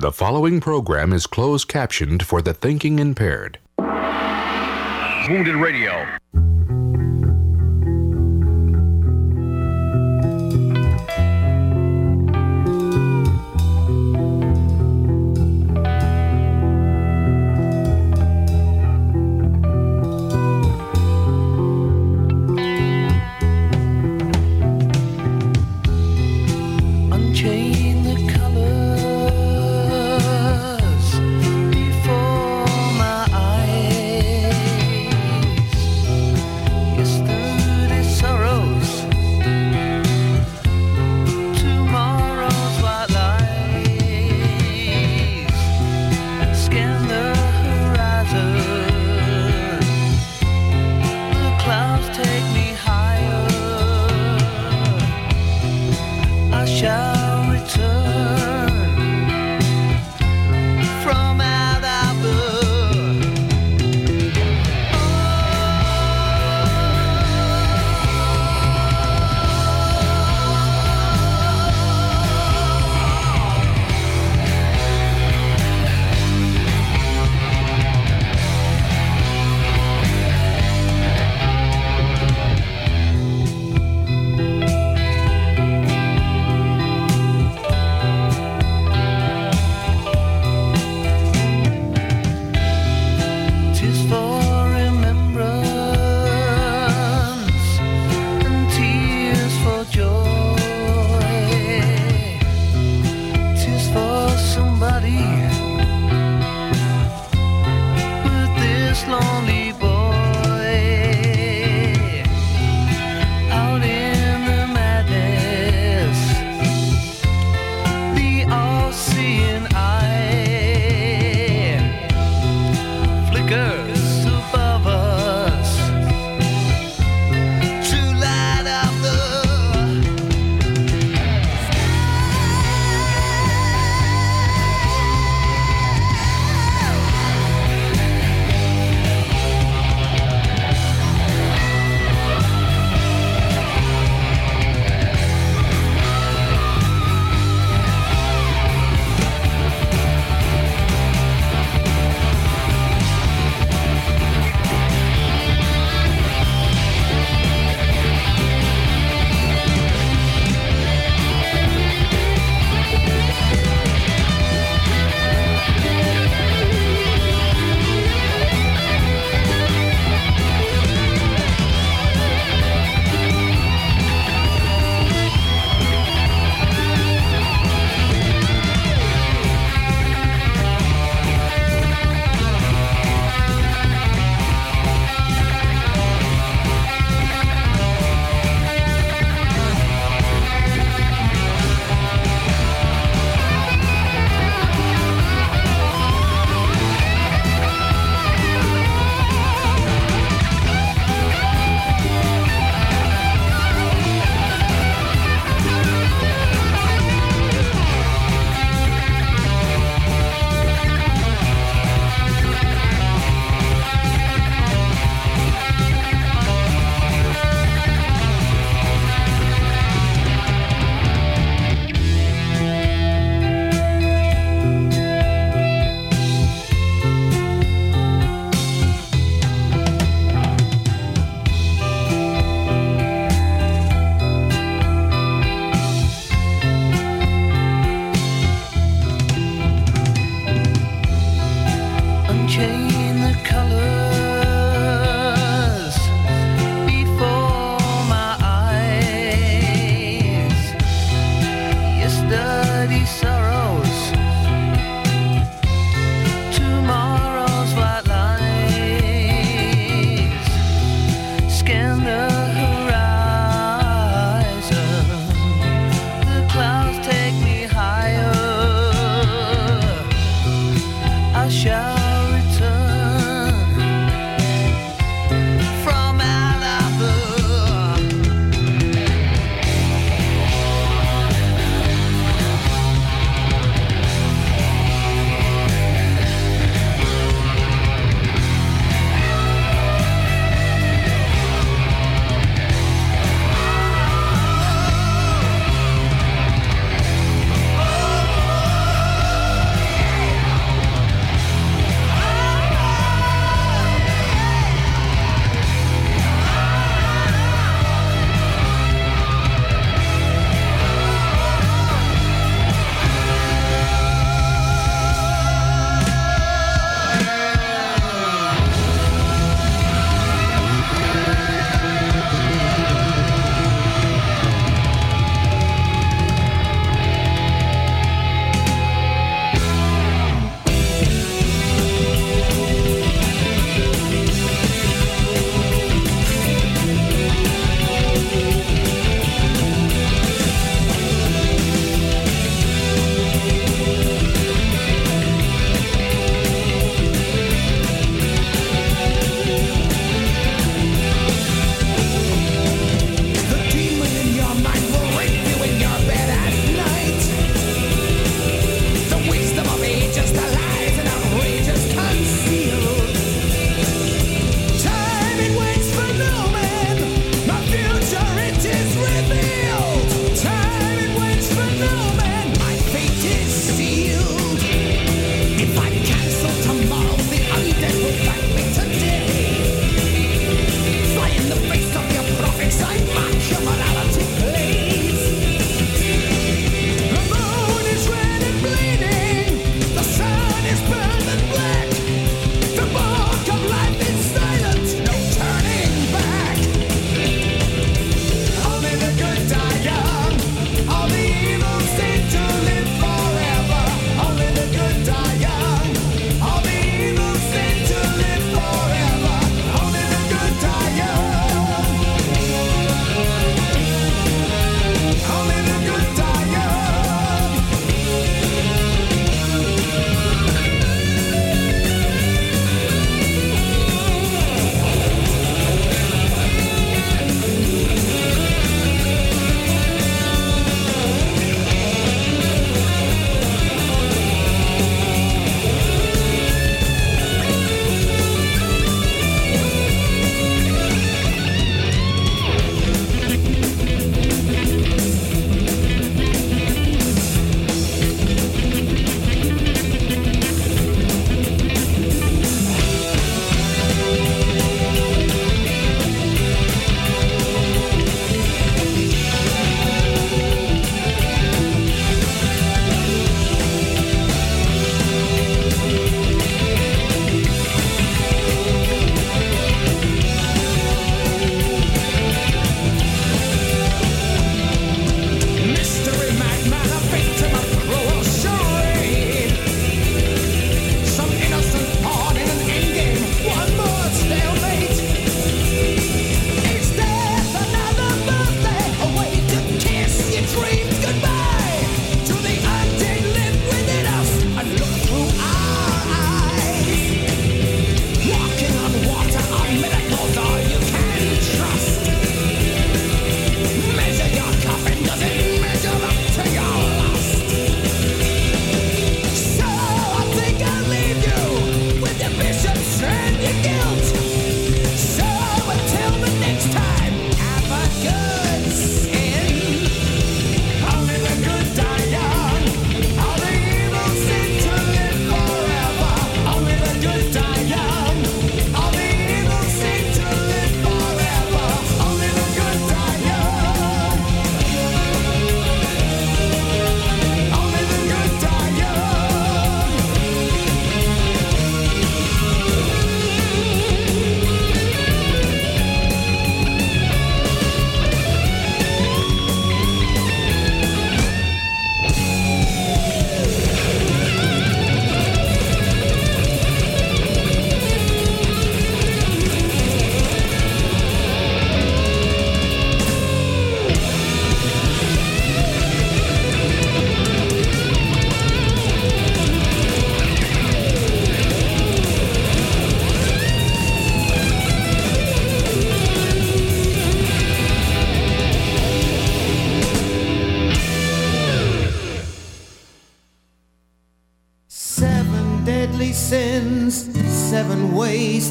The following program is closed captioned for the thinking impaired. Wounded Radio.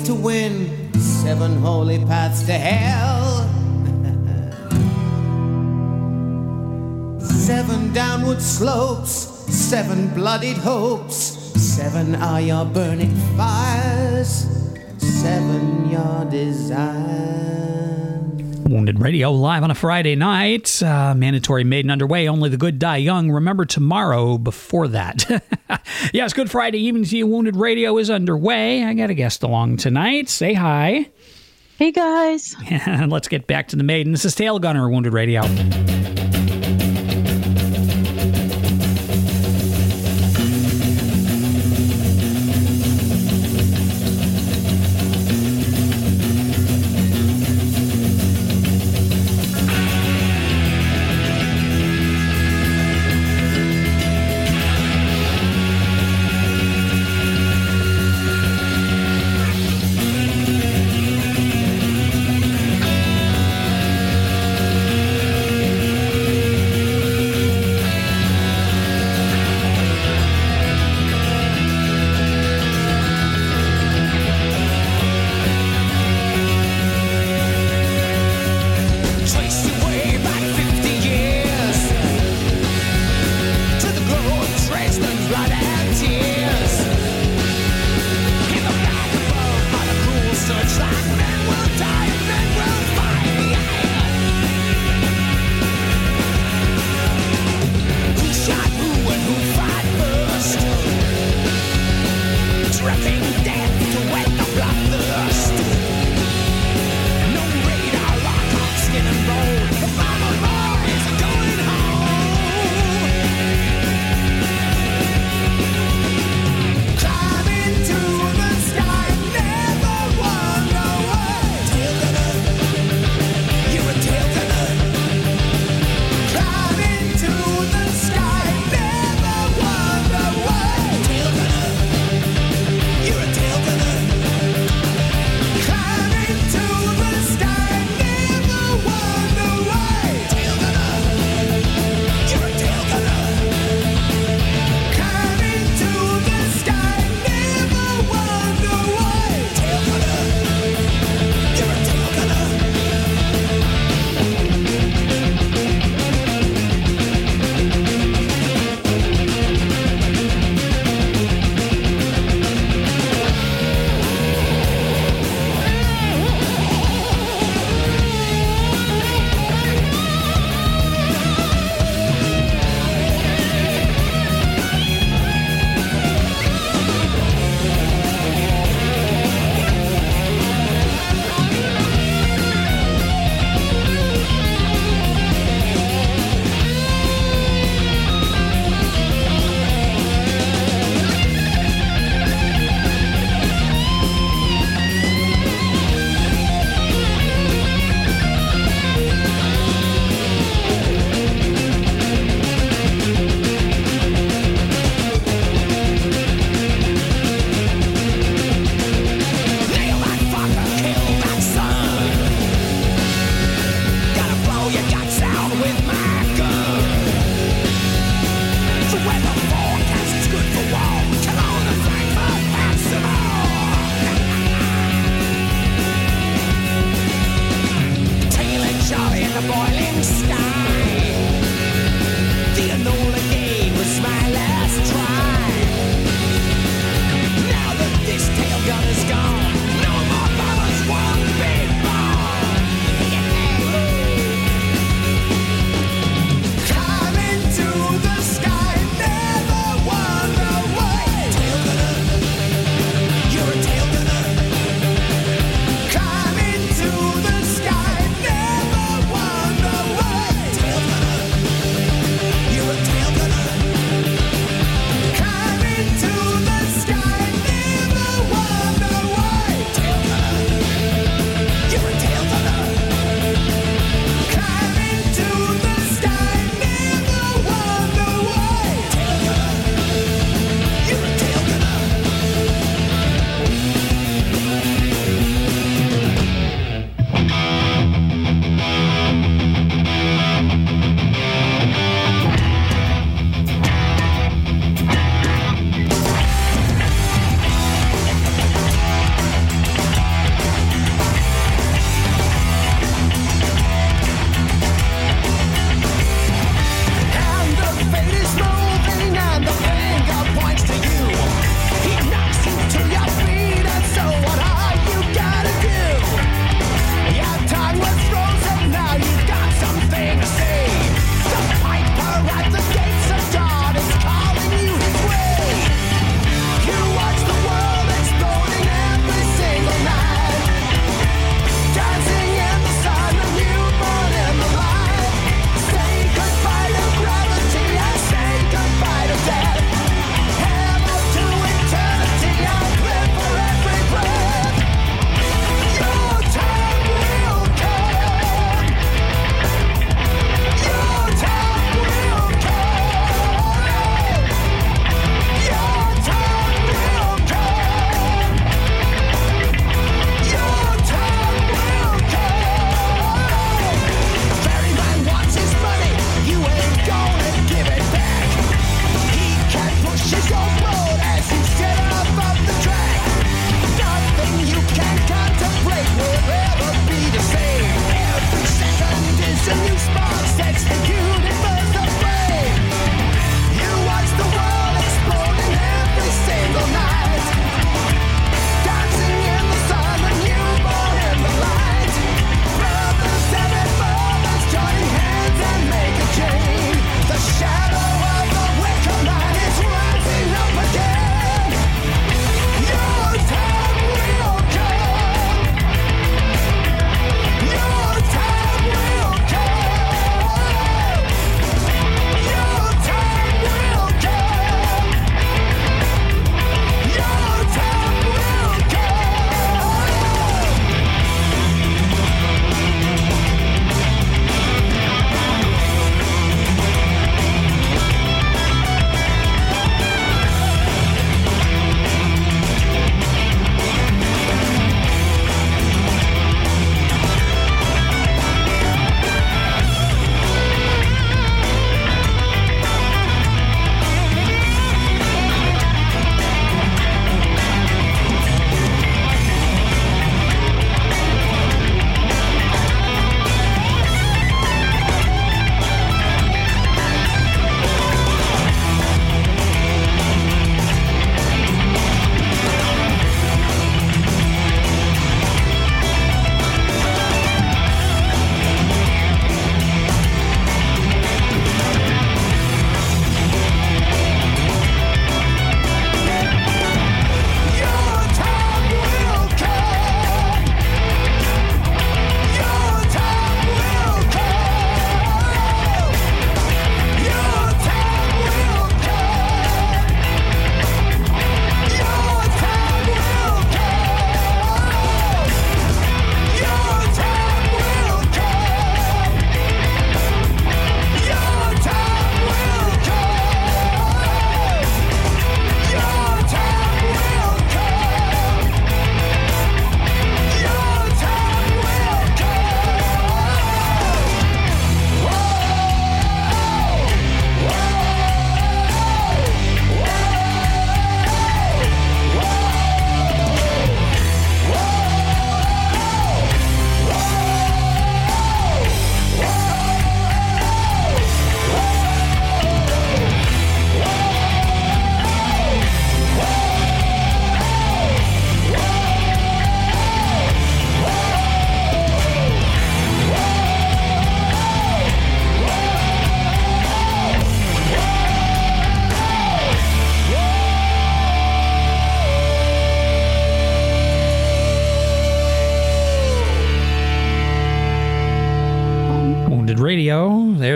To win, seven holy paths to hell. Seven downward slopes, seven bloodied hopes, seven are your burning fires, seven your desires. Wounded Radio live on a Friday night. Uh, mandatory Maiden underway. Only the good die young. Remember tomorrow before that. yes, Good Friday evening to you. Wounded Radio is underway. I got a guest along tonight. Say hi. Hey guys. And let's get back to the Maiden. This is Tailgunner, Wounded Radio.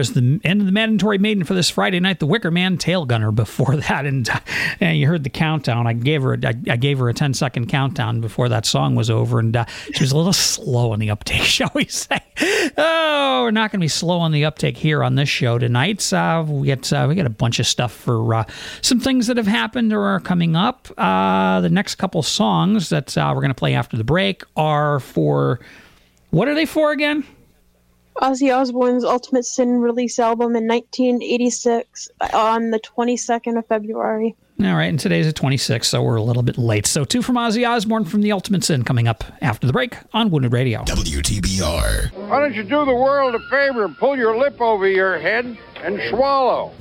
There's the end of the mandatory maiden for this Friday night. The Wicker Man Tailgunner. Before that, and, and you heard the countdown. I gave her I, I gave her a 10 second countdown before that song was over, and uh, she was a little slow on the uptake, shall we say? Oh, we're not going to be slow on the uptake here on this show tonight. Uh, we get uh, we got a bunch of stuff for uh, some things that have happened or are coming up. Uh, the next couple songs that uh, we're going to play after the break are for what are they for again? Ozzy Osbourne's Ultimate Sin release album in 1986 on the 22nd of February. All right, and today's the 26th, so we're a little bit late. So, two from Ozzy Osbourne from the Ultimate Sin coming up after the break on Wounded Radio. WTBR. Why don't you do the world a favor and pull your lip over your head and swallow?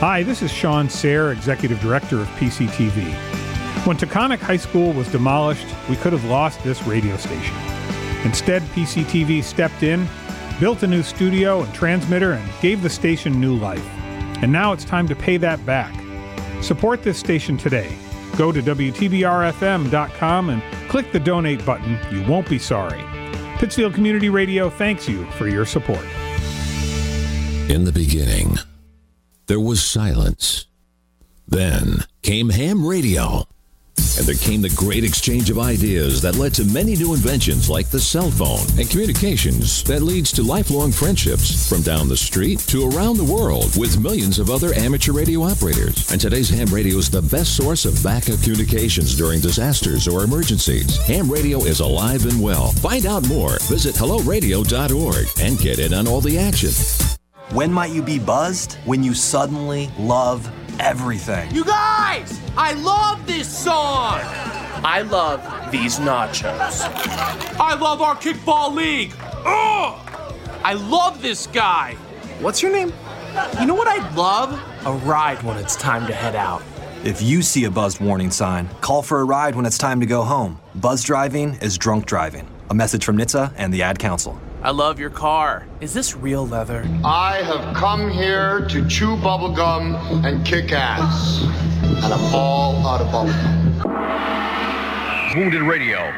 Hi, this is Shawn Serre, Executive Director of PCTV. When Taconic High School was demolished, we could have lost this radio station. Instead, PCTV stepped in, built a new studio and transmitter, and gave the station new life. And now it's time to pay that back. Support this station today. Go to WTBRFM.com and click the donate button. You won't be sorry. Pittsfield Community Radio thanks you for your support. In the beginning, there was silence. Then came ham radio. And there came the great exchange of ideas that led to many new inventions like the cell phone and communications that leads to lifelong friendships from down the street to around the world with millions of other amateur radio operators. And today's ham radio is the best source of backup communications during disasters or emergencies. Ham radio is alive and well. Find out more. Visit helloradio.org and get in on all the action. When might you be buzzed? When you suddenly love everything. You guys, I love this song. I love these nachos. I love our kickball league. Ugh! I love this guy. What's your name? You know what I'd love? A ride when it's time to head out. If you see a buzzed warning sign, call for a ride when it's time to go home. Buzz driving is drunk driving. A message from NHTSA and the Ad Council. I love your car. Is this real leather? I have come here to chew bubblegum and kick ass. And I'm all out of bubblegum. Wounded Radio.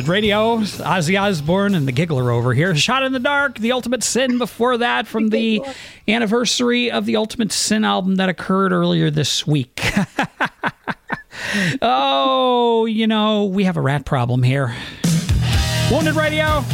Wounded Radio, Ozzy Osbourne and the Giggler over here. Shot in the Dark, The Ultimate Sin before that from the anniversary of the Ultimate Sin album that occurred earlier this week. oh, you know, we have a rat problem here. Wounded Radio.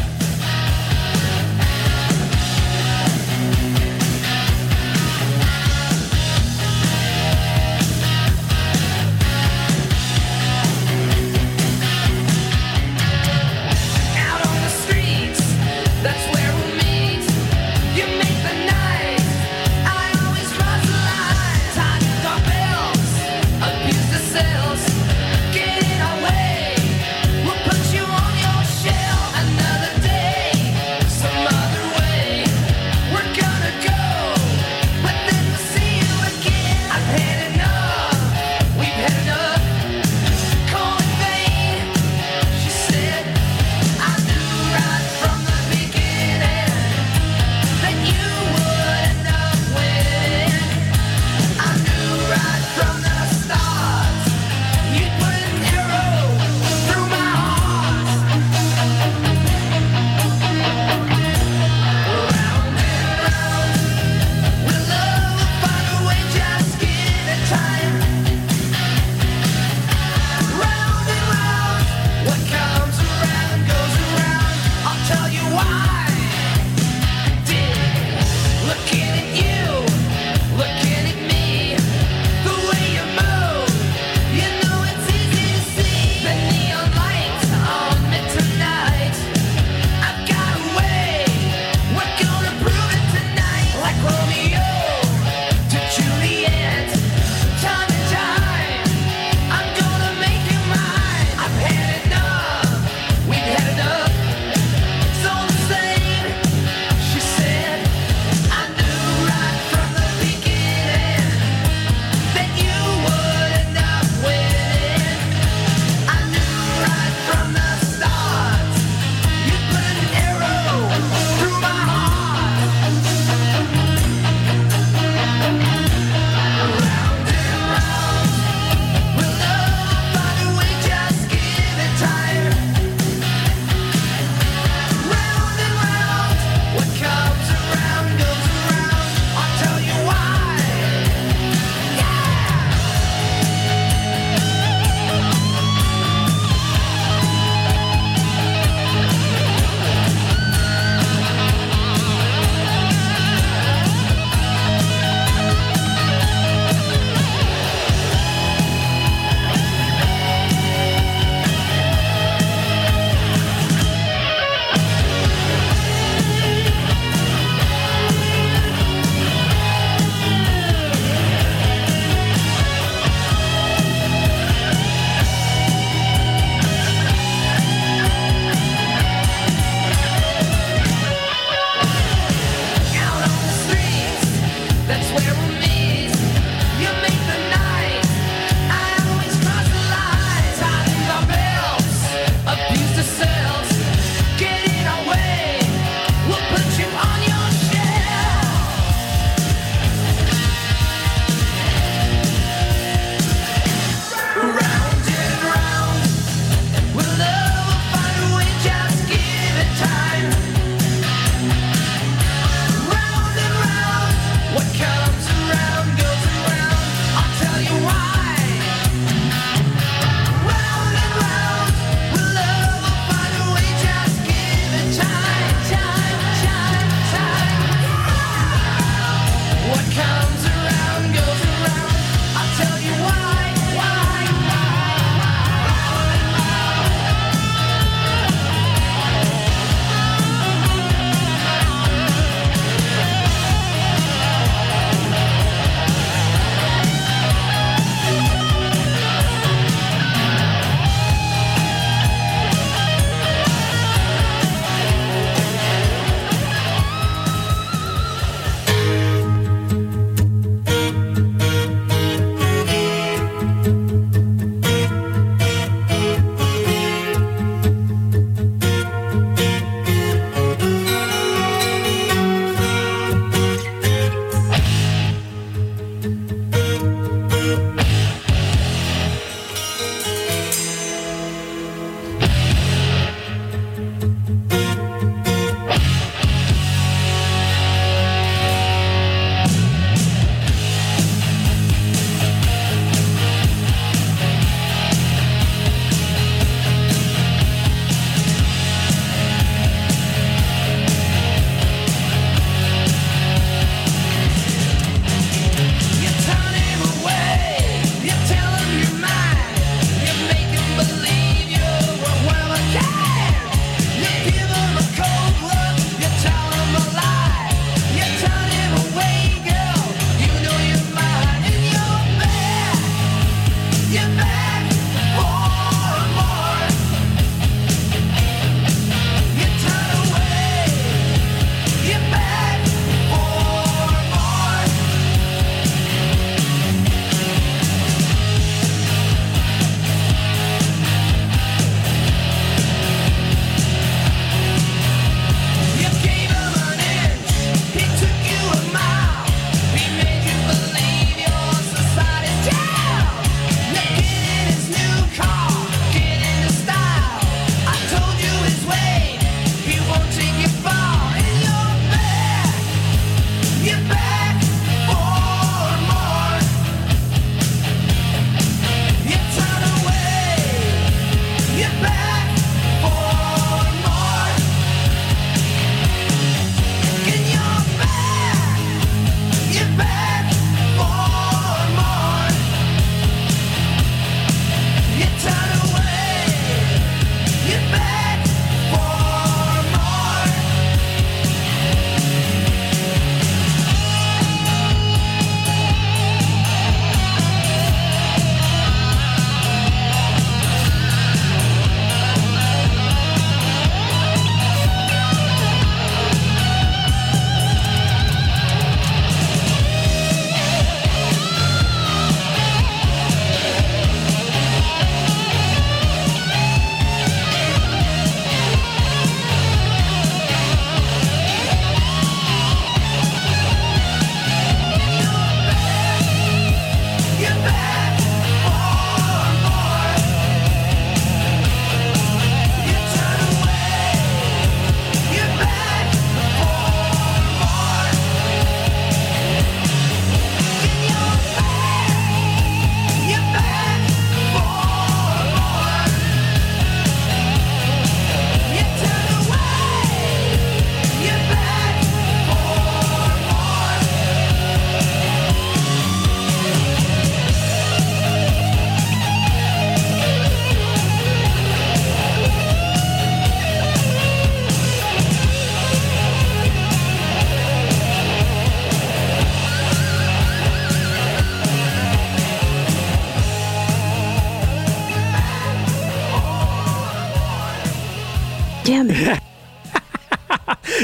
Damn it.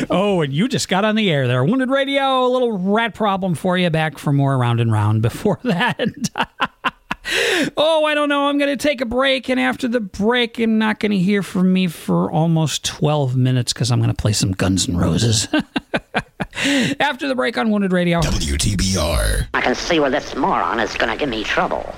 Oh, and you just got on the air there. Wounded Radio, a little rat problem for you. Back for more round and round before that. oh, I don't know. I'm going to take a break, and after the break, I'm not going to hear from me for almost 12 minutes because I'm going to play some Guns N' Roses. after the break on Wounded Radio. WTBR. I can see where this moron is going to give me trouble.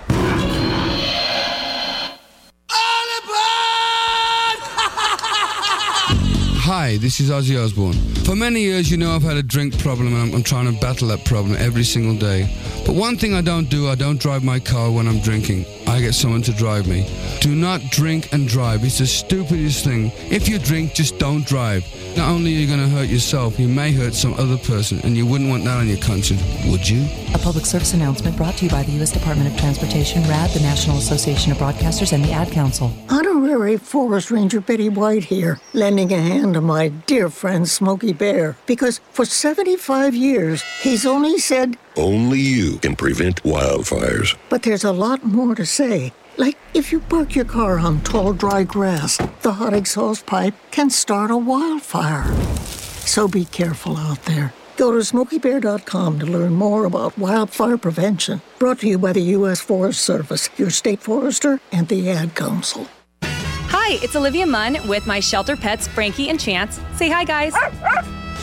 Hi, this is Ozzy Osbourne. For many years, you know I've had a drink problem and I'm, I'm trying to battle that problem every single day. But one thing I don't do, I don't drive my car when I'm drinking. I get someone to drive me. Do not drink and drive. It's the stupidest thing. If you drink, just don't drive. Not only are you going to hurt yourself, you may hurt some other person, and you wouldn't want that on your conscience, would you? A public service announcement brought to you by the U.S. Department of Transportation, RAD, the National Association of Broadcasters, and the Ad Council. Honorary Forest Ranger Betty White here, lending a hand to my dear friend Smokey Bear. Because for 75 years, he's only said, Only you can prevent wildfires. but there's a lot more to say. Like if you park your car on tall, dry grass, the hot exhaust pipe can start a wildfire. So be careful out there. Go to smokeybear.com to learn more about wildfire prevention. Brought to you by the U.S. Forest Service, your state forester, and the Ad Council. Hi, it's Olivia Munn with my shelter pets, Frankie and Chance. Say hi, guys. Ah, ah.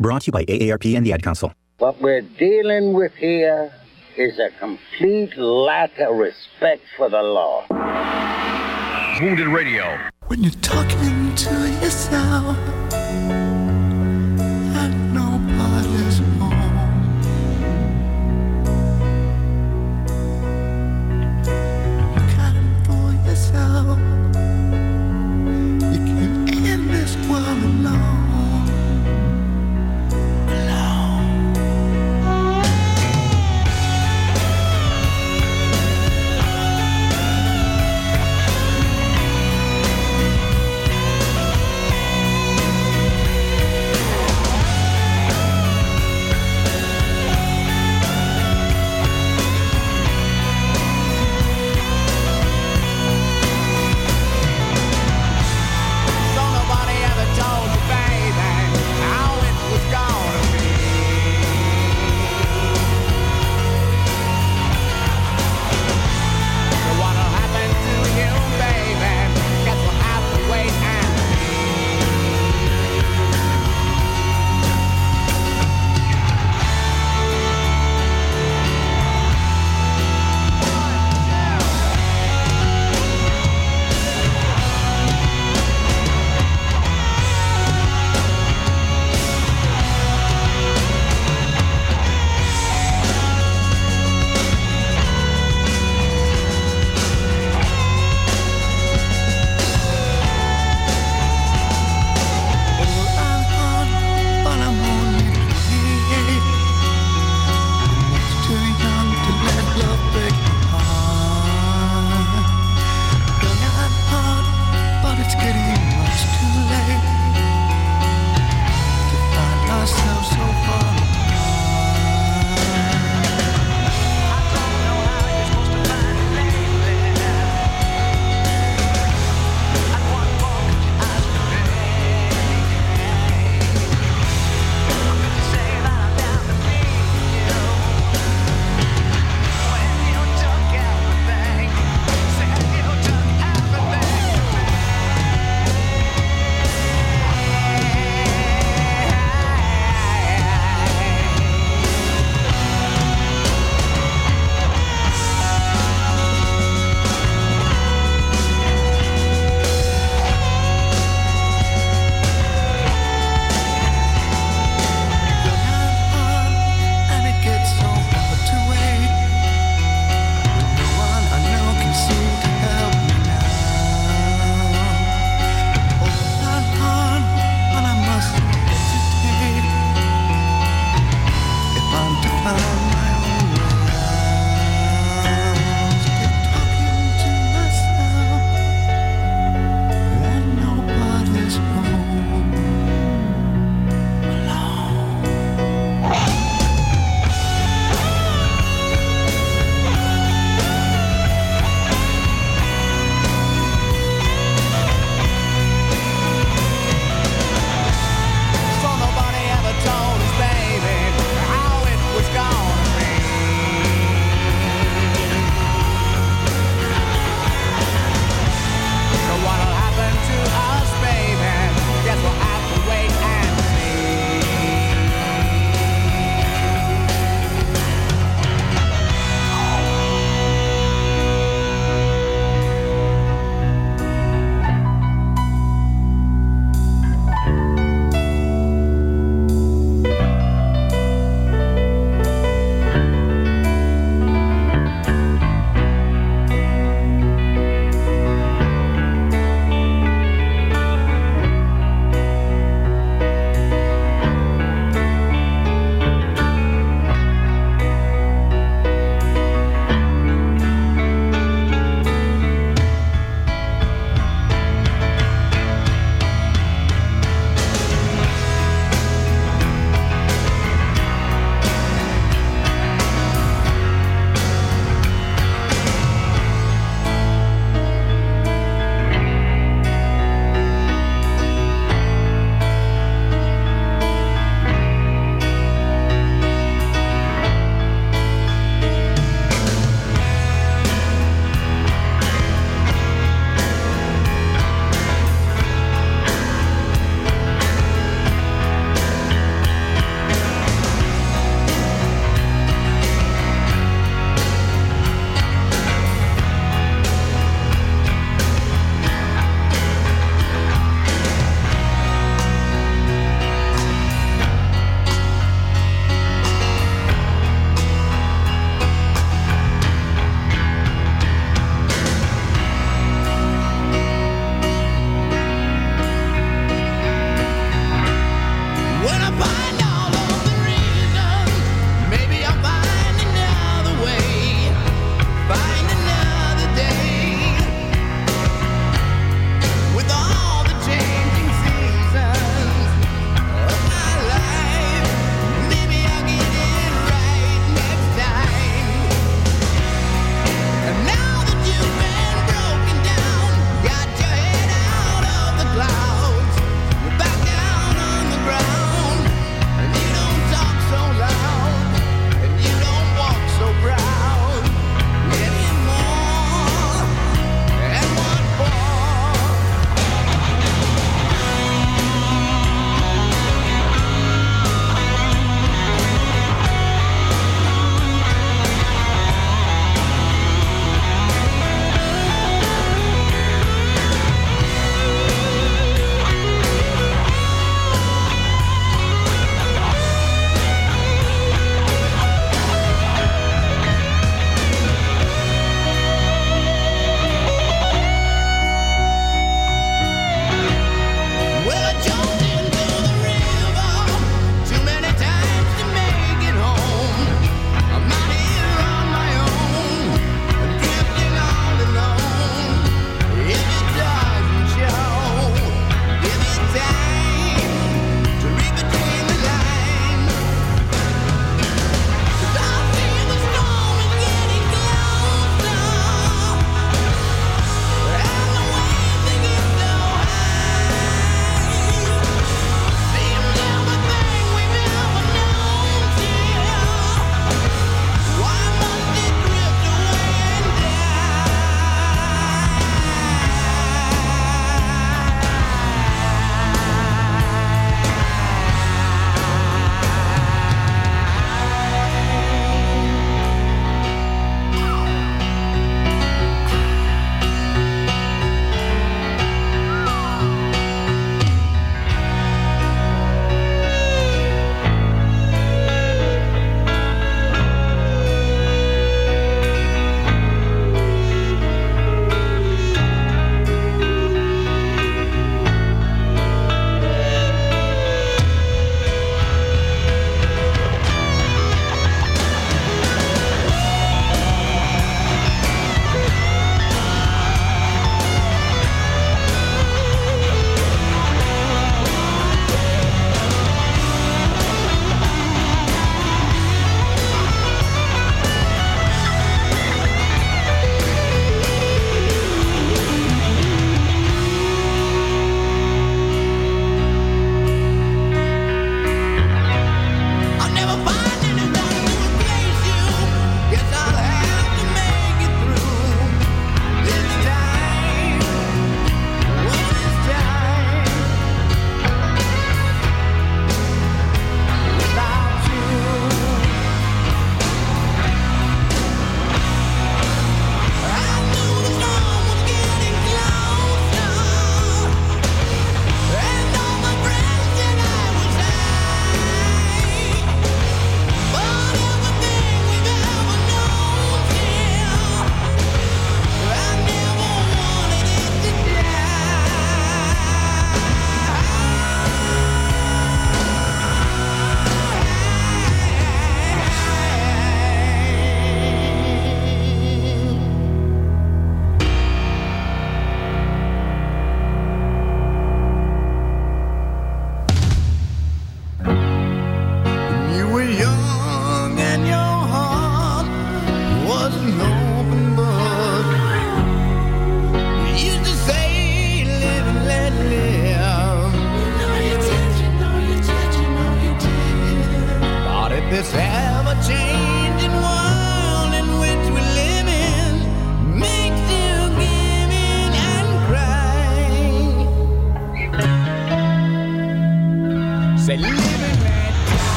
Brought to you by AARP and the Ad Council. What we're dealing with here is a complete lack of respect for the law. Wounded Radio. When you're talking to yourself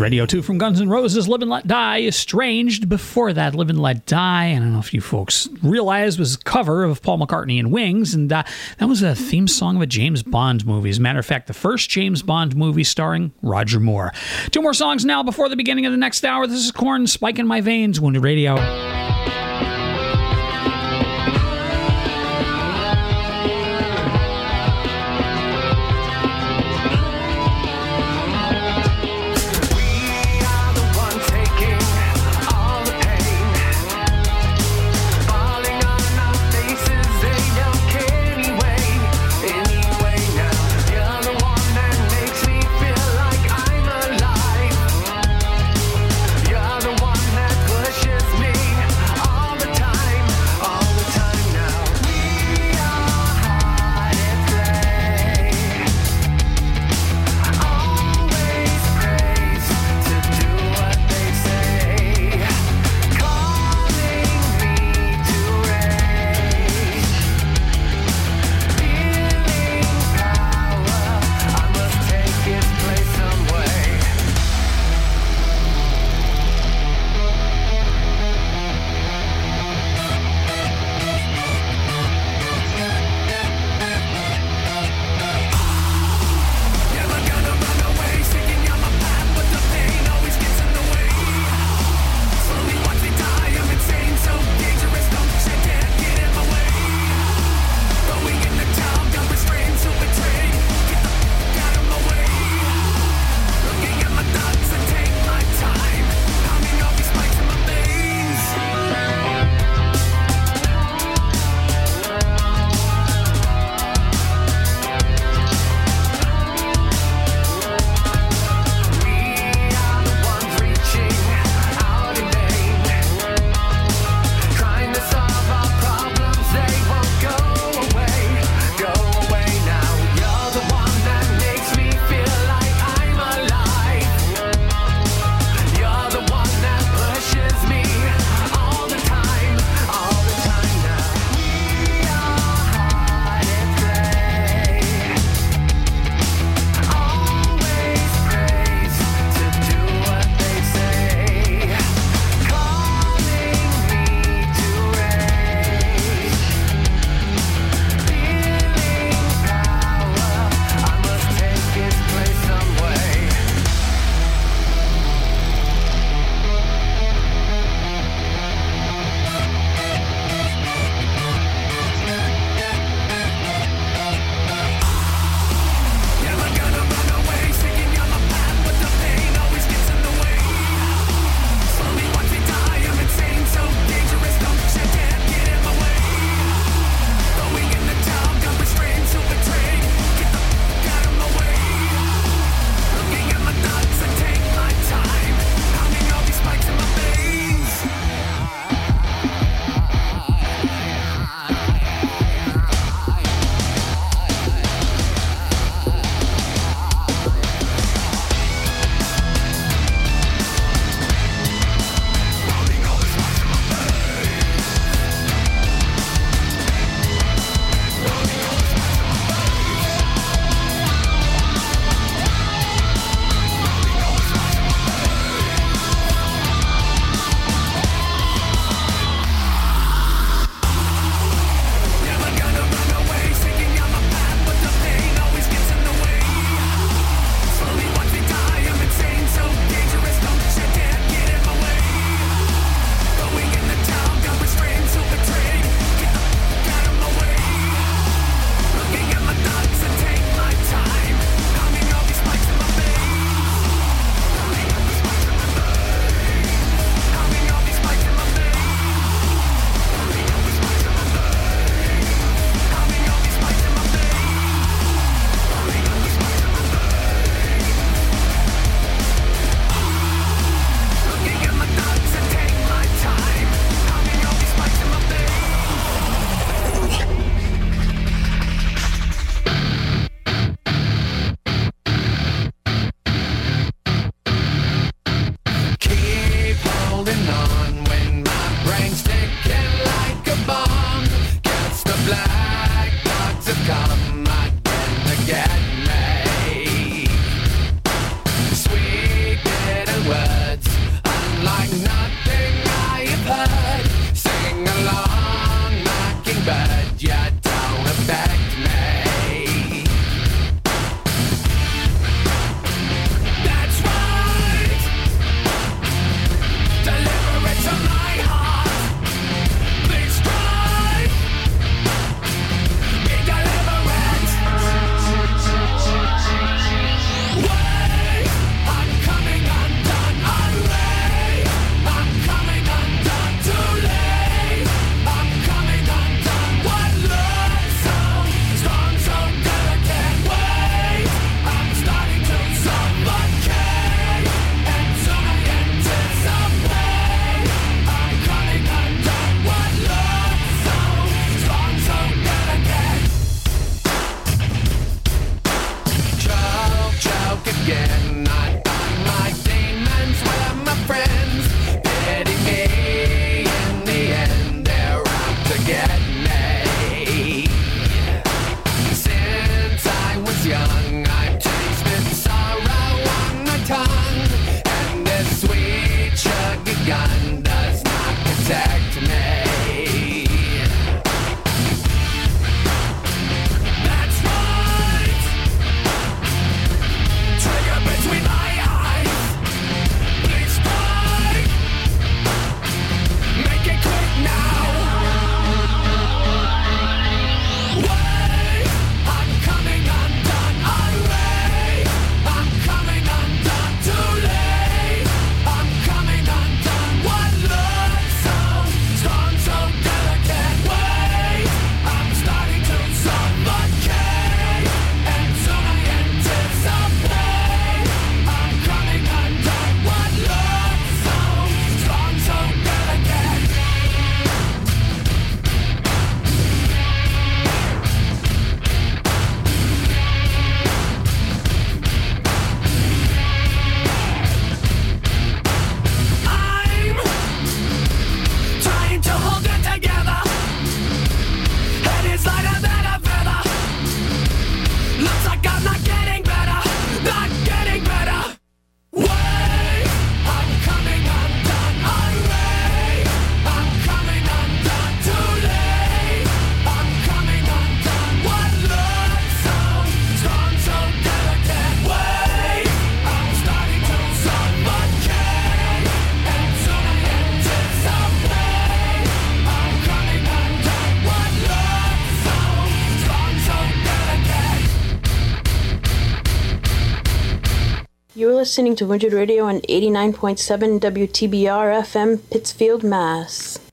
Radio 2 from Guns N' Roses, Live and Let Die, Estranged. Before that, Live and Let Die, I don't know if you folks realize, was a cover of Paul McCartney and Wings, and uh, that was a theme song of a James Bond movie. As a matter of fact, the first James Bond movie starring Roger Moore. Two more songs now before the beginning of the next hour. This is Korn, Spike in My Veins, Wounded Radio. listening to Wounded Radio on 89.7 WTBR FM, Pittsfield, Mass.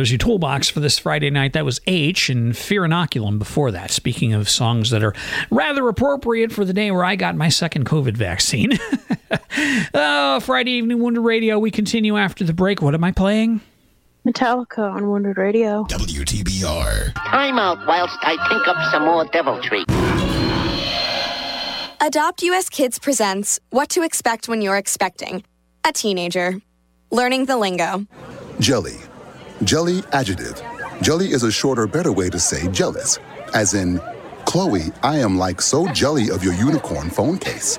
There's your toolbox for this Friday night. That was H and Fear Inoculum before that. Speaking of songs that are rather appropriate for the day where I got my second COVID vaccine. oh, Friday Evening Wounded Radio. We continue after the break. What am I playing? Metallica on Wounded Radio. WTBR. Time out whilst I think up some more deviltry. Adopt US Kids presents What to Expect When You're Expecting a Teenager. Learning the lingo. Jelly. Jelly adjective. Jelly is a shorter, better way to say jealous. As in, Chloe, I am like so jelly of your unicorn phone case.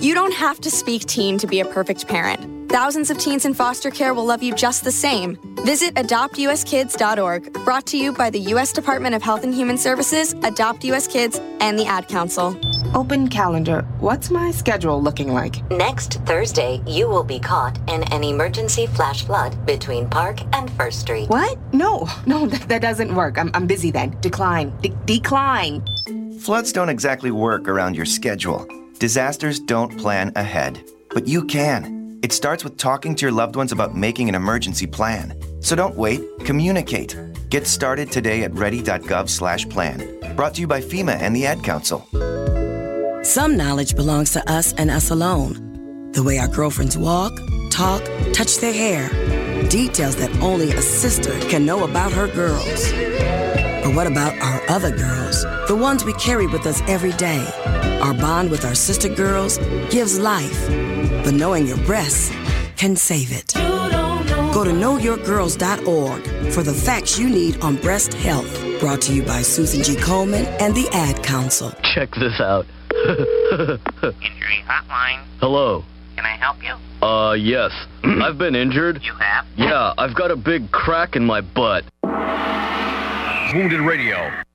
You don't have to speak teen to be a perfect parent. Thousands of teens in foster care will love you just the same. Visit adoptuskids.org, brought to you by the U.S. Department of Health and Human Services, Adopt US Kids, and the Ad Council. Open calendar. What's my schedule looking like? Next Thursday, you will be caught in an emergency flash flood between Park and First Street. What? No, no, that, that doesn't work. I'm, I'm busy then. Decline. De- decline. Floods don't exactly work around your schedule. Disasters don't plan ahead, but you can. It starts with talking to your loved ones about making an emergency plan. So don't wait, communicate. Get started today at ready.gov/plan. Brought to you by FEMA and the Ad Council. Some knowledge belongs to us and us alone. The way our girlfriends walk, talk, touch their hair. Details that only a sister can know about her girls. But what about our other girls? The ones we carry with us every day. Our bond with our sister girls gives life. But knowing your breasts can save it. Go to knowyourgirls.org for the facts you need on breast health. Brought to you by Susan G. Komen and the Ad Council. Check this out. Injury hotline. Hello. Can I help you? Uh, yes. I've been injured. You have? Yeah, I've got a big crack in my butt. Wounded Radio.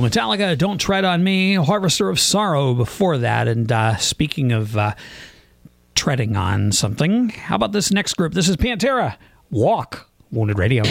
Metallica, Don't Tread on Me, Harvester of Sorrow before that. And uh, speaking of uh, treading on something, how about this next group? This is Pantera, Walk, Wounded Radio.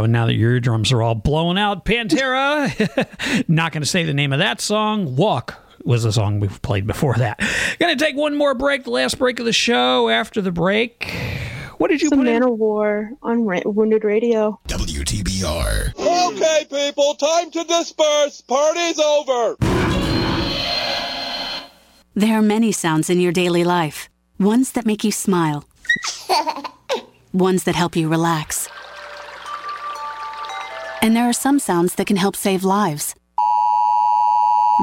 Wounded and now that your eardrums are all blown out, Pantera. Not going to say the name of that song. Walk was the song we've played before that. Going to take one more break, the last break of the show. After the break, what did you Some put in? Manowar on Ra- Wounded Radio. WTBR. Okay, people, time to disperse. Party's over. There are many sounds in your daily life. Ones that make you smile. Ones that help you relax. And there are some sounds that can help save lives.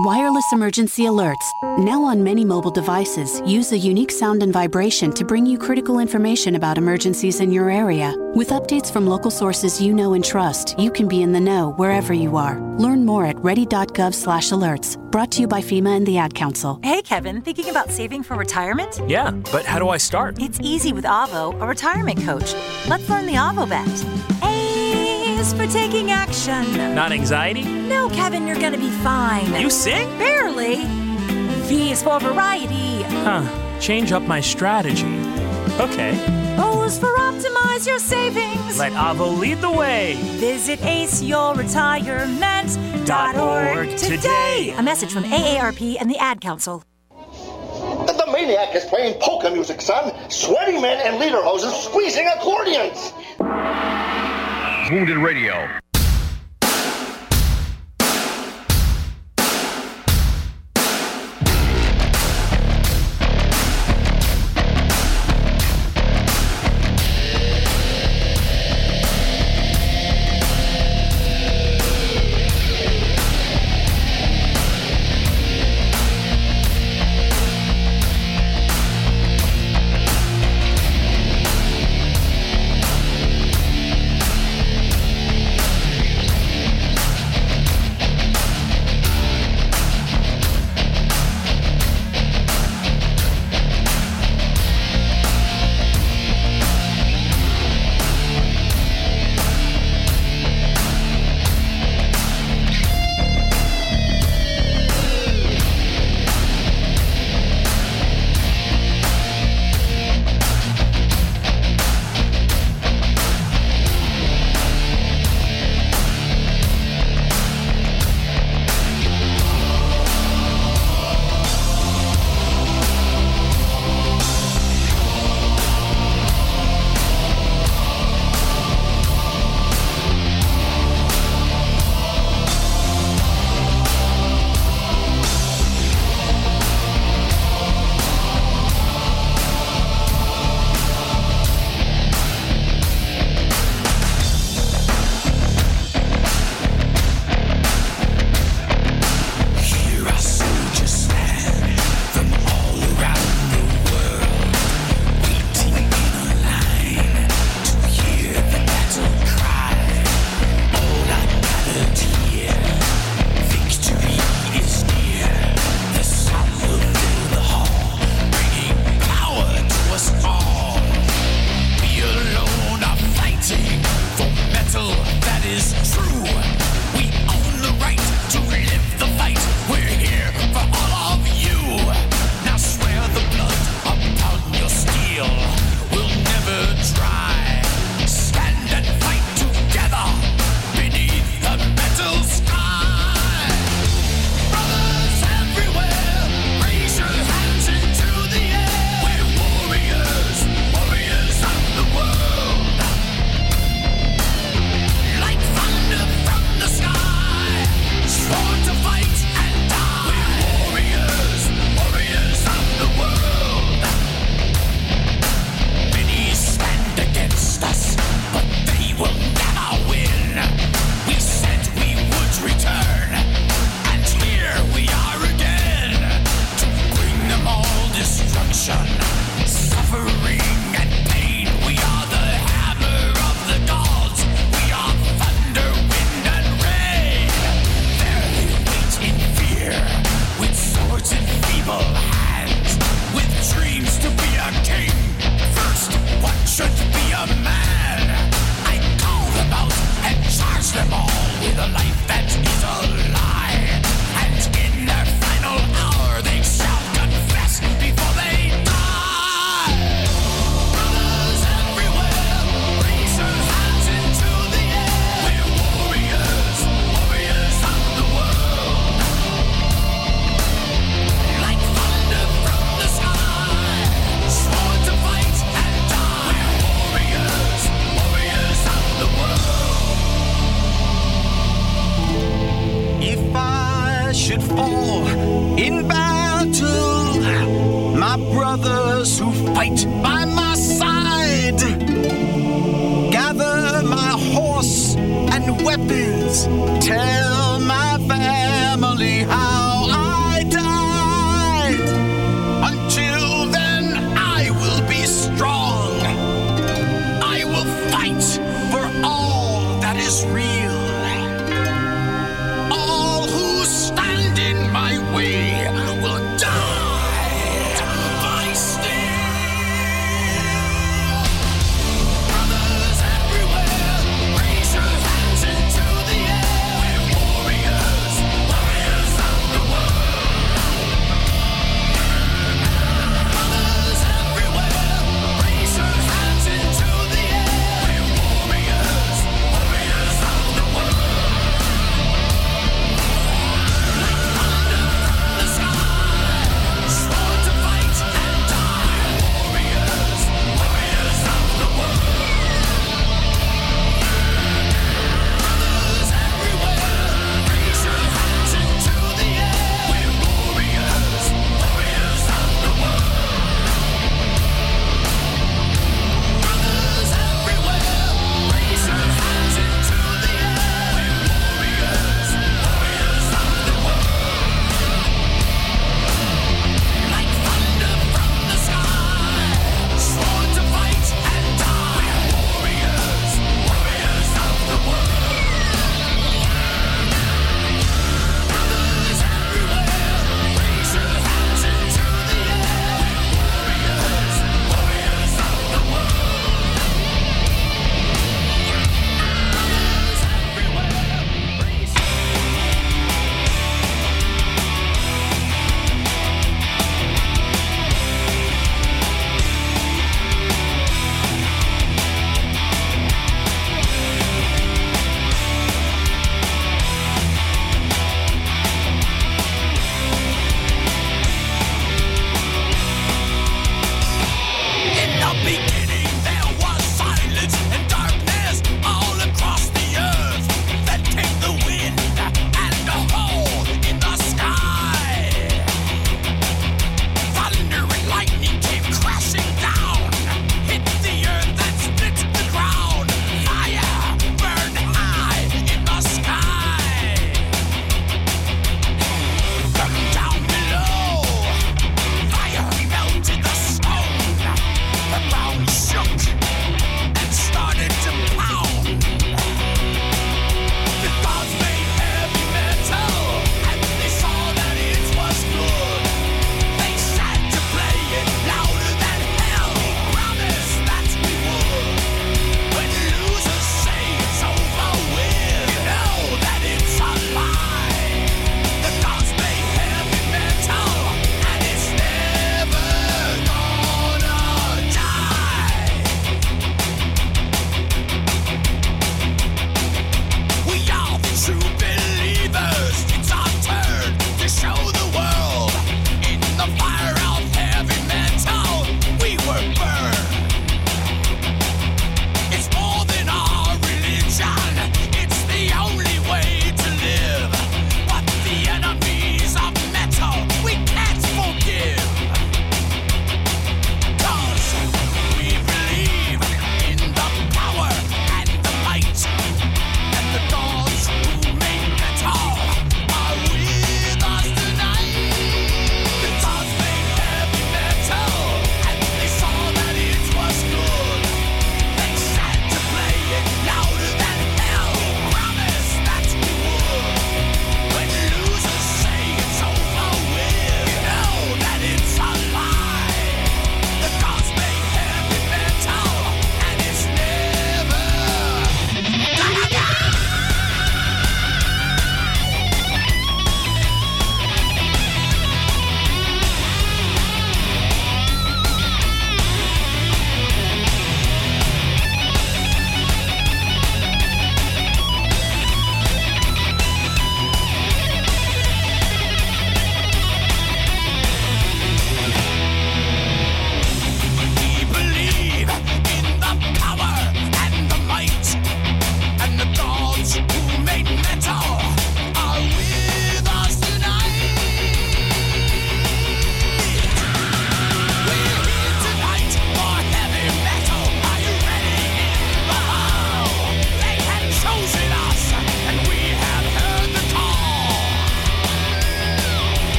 Wireless emergency alerts, now on many mobile devices, use a unique sound and vibration to bring you critical information about emergencies in your area. With updates from local sources you know and trust, you can be in the know wherever you are. Learn more at ready.gov/alerts. Brought to you by FEMA and the Ad Council. Hey, Kevin, thinking about saving for retirement? Yeah, but how do I start? It's easy with Avo, a retirement coach. Let's learn the Avo bet. A is for taking action. Not anxiety? No, Kevin, you're gonna be fine. You sing? Barely. V is for variety. Huh. Change up my strategy. Okay. O is for optimize your savings. Let Avo lead the way. Visit aceyourretirement.org today. today. A message from AARP and the Ad Council. The maniac is playing polka music, son. Sweaty men and lederhosen squeezing accordions. Wounded Radio.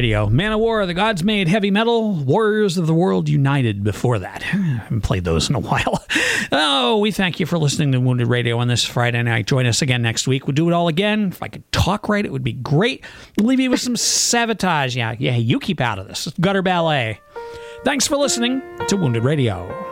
Radio. Manowar, The Gods Made Heavy Metal, Warriors of the World United before that. I haven't played those in a while. Oh, we thank you for listening to Wounded Radio on this Friday night. Join us again next week. We'll do it all again. If I could talk right, it would be great. Leave you with some Savatage. Yeah, yeah, you keep out of this. Gutter Ballet. Thanks for listening to Wounded Radio.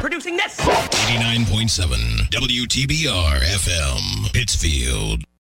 Producing this. 89.7 WTBR FM, Pittsfield.